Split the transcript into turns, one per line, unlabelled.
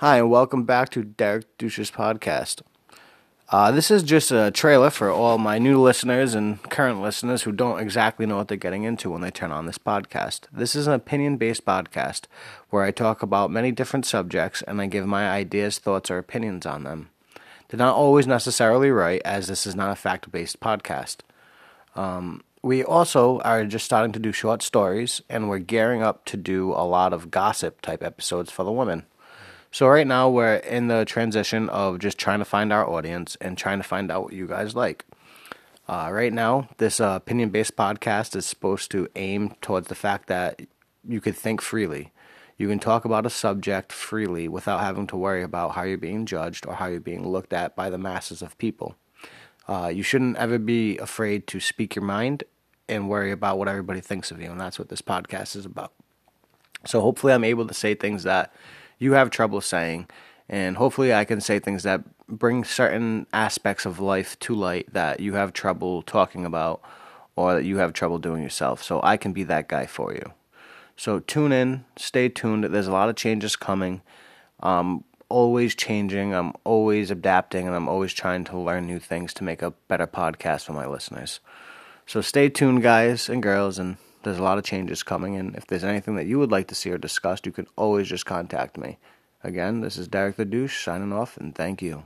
Hi, and welcome back to Derek Douche's podcast. Uh, this is just a trailer for all my new listeners and current listeners who don't exactly know what they're getting into when they turn on this podcast. This is an opinion based podcast where I talk about many different subjects and I give my ideas, thoughts, or opinions on them. They're not always necessarily right, as this is not a fact based podcast. Um, we also are just starting to do short stories and we're gearing up to do a lot of gossip type episodes for the women. So right now we're in the transition of just trying to find our audience and trying to find out what you guys like. Uh, right now, this uh, opinion-based podcast is supposed to aim towards the fact that you could think freely. You can talk about a subject freely without having to worry about how you're being judged or how you're being looked at by the masses of people. Uh, you shouldn't ever be afraid to speak your mind and worry about what everybody thinks of you, and that's what this podcast is about. So hopefully, I'm able to say things that you have trouble saying. And hopefully, I can say things that bring certain aspects of life to light that you have trouble talking about or that you have trouble doing yourself. So I can be that guy for you. So tune in, stay tuned. There's a lot of changes coming. I'm always changing, I'm always adapting, and I'm always trying to learn new things to make a better podcast for my listeners. So stay tuned, guys and girls, and there's a lot of changes coming, and if there's anything that you would like to see or discussed, you can always just contact me. Again, this is Derek the Douche signing off, and thank you.